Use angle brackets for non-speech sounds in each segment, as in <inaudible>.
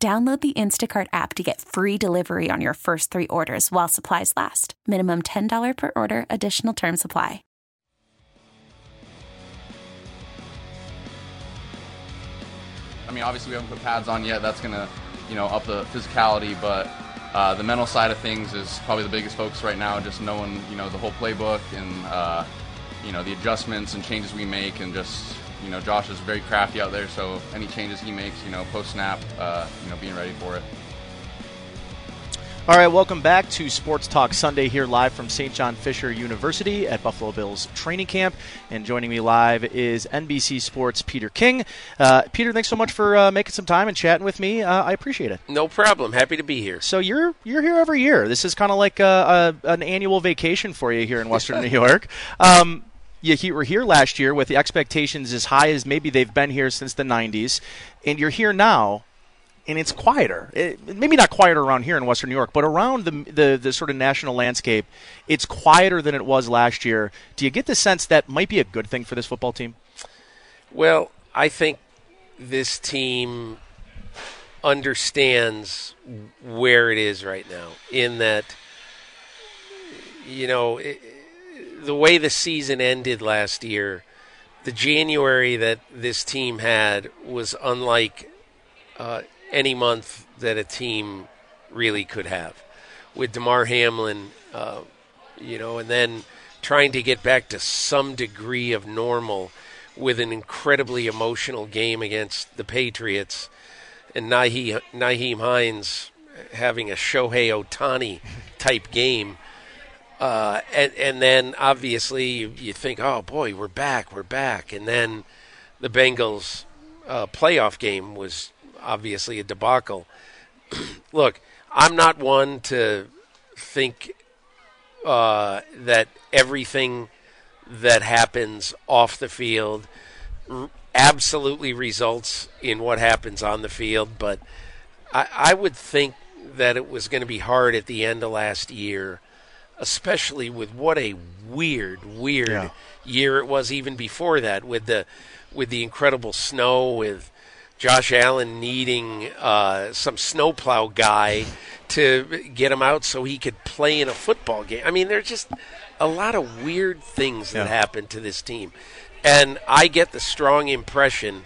Download the Instacart app to get free delivery on your first three orders while supplies last. Minimum $10 per order, additional term supply. I mean, obviously, we haven't put pads on yet. That's going to, you know, up the physicality, but uh, the mental side of things is probably the biggest focus right now. Just knowing, you know, the whole playbook and, uh, you know, the adjustments and changes we make and just you know, Josh is very crafty out there, so any changes he makes, you know, post snap, uh, you know, being ready for it. All right, welcome back to Sports Talk Sunday here live from St. John Fisher University at Buffalo Bills training camp. And joining me live is NBC Sports Peter King. Uh, Peter, thanks so much for uh, making some time and chatting with me. Uh, I appreciate it. No problem. Happy to be here. So you're you're here every year. This is kind of like a, a, an annual vacation for you here in Western <laughs> New York. Um, you were here last year with the expectations as high as maybe they've been here since the 90s, and you're here now, and it's quieter. It, maybe not quieter around here in Western New York, but around the, the, the sort of national landscape, it's quieter than it was last year. Do you get the sense that might be a good thing for this football team? Well, I think this team understands where it is right now, in that, you know. It, the way the season ended last year, the January that this team had was unlike uh, any month that a team really could have. With Damar Hamlin, uh, you know, and then trying to get back to some degree of normal with an incredibly emotional game against the Patriots, and Nyheim, Nyheim Hines having a Shohei Ohtani type game uh, and and then obviously you, you, think, oh boy, we're back, we're back, and then the Bengals uh, playoff game was obviously a debacle. <clears throat> Look, I'm not one to think uh, that everything that happens off the field r- absolutely results in what happens on the field, but I, I would think that it was going to be hard at the end of last year especially with what a weird, weird yeah. year it was even before that with the with the incredible snow with Josh Allen needing uh, some snowplow guy to get him out so he could play in a football game. I mean, there's just a lot of weird things that yeah. happened to this team. And I get the strong impression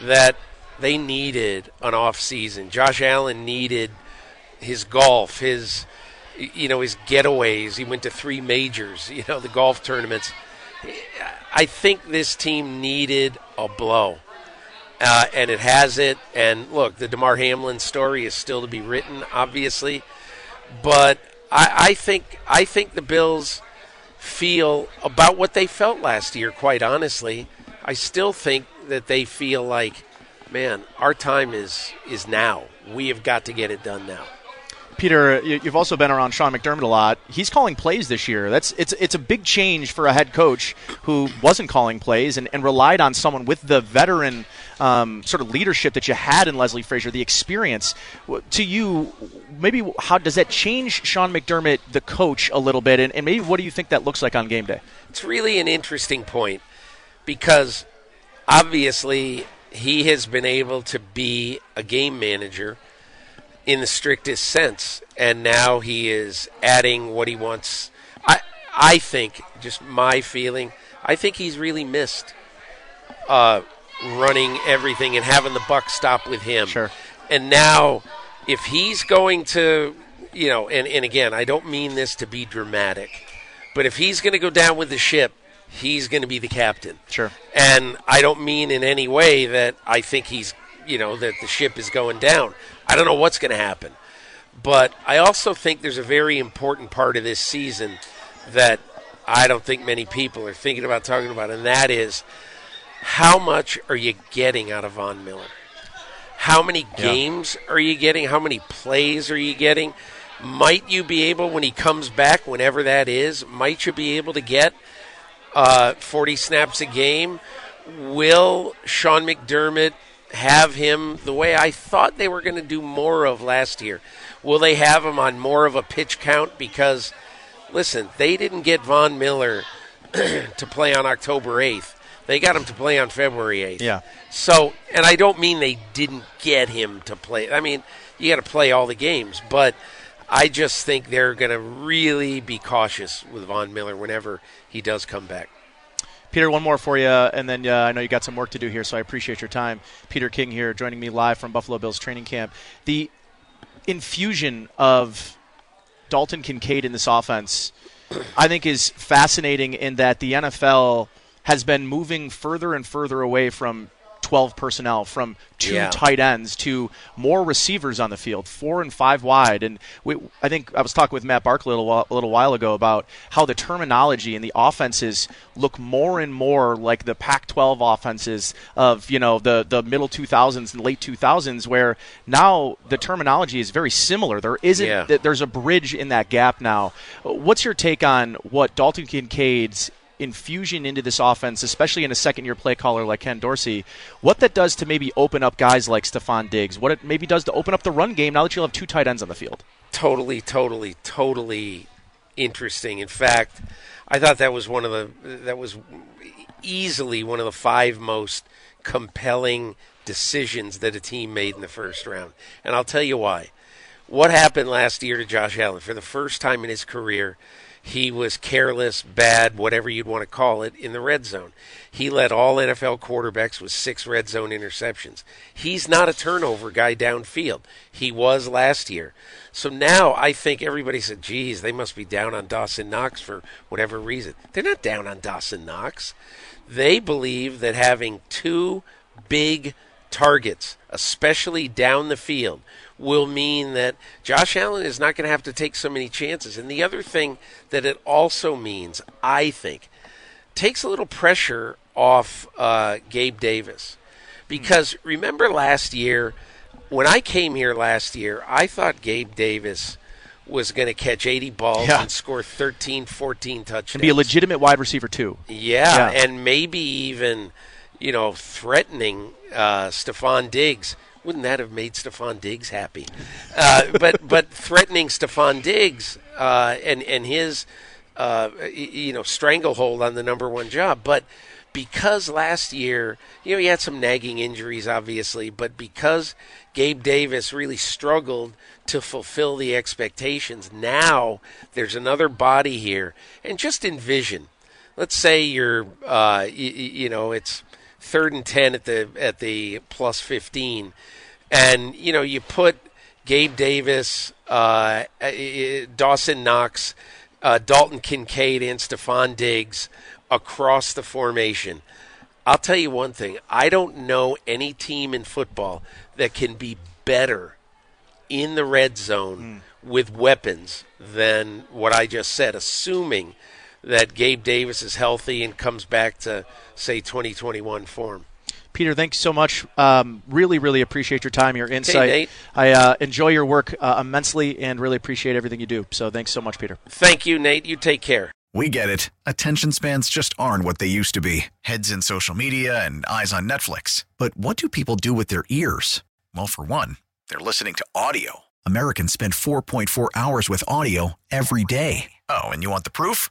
that they needed an off season. Josh Allen needed his golf, his you know, his getaways. He went to three majors, you know, the golf tournaments. I think this team needed a blow. Uh, and it has it. And look, the Damar Hamlin story is still to be written, obviously. But I, I think I think the Bills feel about what they felt last year. Quite honestly, I still think that they feel like, man, our time is is now. We have got to get it done now. Peter, you've also been around Sean McDermott a lot. He's calling plays this year. That's it's it's a big change for a head coach who wasn't calling plays and, and relied on someone with the veteran um, sort of leadership that you had in Leslie Frazier, the experience. To you, maybe how does that change Sean McDermott, the coach, a little bit, and, and maybe what do you think that looks like on game day? It's really an interesting point because obviously he has been able to be a game manager in the strictest sense. And now he is adding what he wants. I I think, just my feeling, I think he's really missed uh, running everything and having the buck stop with him. Sure. And now, if he's going to, you know, and, and again, I don't mean this to be dramatic, but if he's going to go down with the ship, he's going to be the captain. Sure. And I don't mean in any way that I think he's, you know, that the ship is going down. I don't know what's going to happen. But I also think there's a very important part of this season that I don't think many people are thinking about talking about, and that is how much are you getting out of Von Miller? How many games are you getting? How many plays are you getting? Might you be able, when he comes back, whenever that is, might you be able to get uh, 40 snaps a game? Will Sean McDermott have him the way I thought they were going to do more of last year? Will they have him on more of a pitch count? Because, listen, they didn't get Von Miller <clears throat> to play on October 8th. They got him to play on February 8th. Yeah. So, and I don't mean they didn't get him to play. I mean, you got to play all the games, but I just think they're going to really be cautious with Von Miller whenever he does come back. Peter, one more for you, and then uh, I know you got some work to do here, so I appreciate your time. Peter King here, joining me live from Buffalo Bills training camp. The infusion of Dalton Kincaid in this offense, I think, is fascinating in that the NFL has been moving further and further away from 12 personnel from two Yeah. tight ends to more receivers on the field, four and five wide. And we, I think I was talking with Matt Barkley a little, while, a little while ago about how the terminology and the offenses look more and more like the Pac-12 offenses of you know the the middle 2000s and late 2000s, where now the terminology is very similar. There isn't Yeah. there's a bridge in that gap now. What's your take on what Dalton Kincaid's infusion into this offense, especially in a second year play caller like Ken Dorsey, what that does to maybe open up guys like Stefon Diggs, what it maybe does to open up the run game now that you'll have two tight ends on the field. Totally, totally, totally interesting. In fact, I thought that was one of the that was easily one of the five most compelling decisions that a team made in the first round. And I'll tell you why. What happened last year to Josh Allen? For the first time in his career, he was careless, bad, whatever you'd want to call it, in the red zone. He led all NFL quarterbacks with six red zone interceptions. He's not a turnover guy downfield. He was last year. So now I think everybody said, geez, they must be down on Dawson Knox for whatever reason. They're not down on Dawson Knox. They believe that having two big targets, especially down the field, will mean that Josh Allen is not going to have to take so many chances. And the other thing that it also means, I think, takes a little pressure off uh, Gabe Davis. Because remember last year, when I came here last year, I thought Gabe Davis was going to catch 80 balls Yeah. and score 13, 14 touchdowns. And be a legitimate wide receiver too. Yeah, Yeah. and maybe even, you know, threatening uh, Stefon Diggs. Wouldn't that have made Stefon Diggs happy? Uh, <laughs> but but threatening Stefon Diggs uh, and and his uh, you know stranglehold on the number one job, but. Because last year, you know, he had some nagging injuries, obviously, but because Gabe Davis really struggled to fulfill the expectations, now there's another body here. And just envision let's say you're uh, y- y- you know it's third and ten at the at the plus fifteen, and you know you put Gabe Davis, uh, Dawson Knox, uh, Dalton Kincaid, and Stefon Diggs across the formation. I'll tell you one thing: I don't know any team in football that can be better in the red zone with weapons than what I just said, assuming that Gabe Davis is healthy and comes back to say 2021 form. Peter, thanks so much. Um, really, really appreciate your time, your insight. Nate. I uh, enjoy your work uh, immensely and really appreciate everything you do. So thanks so much, Peter. Thank you, Nate. You take care. We get it. Attention spans just aren't what they used to be heads in social media and eyes on Netflix. But what do people do with their ears? Well, for one, they're listening to audio. Americans spend 4.4 hours with audio every day. Oh, and you want the proof?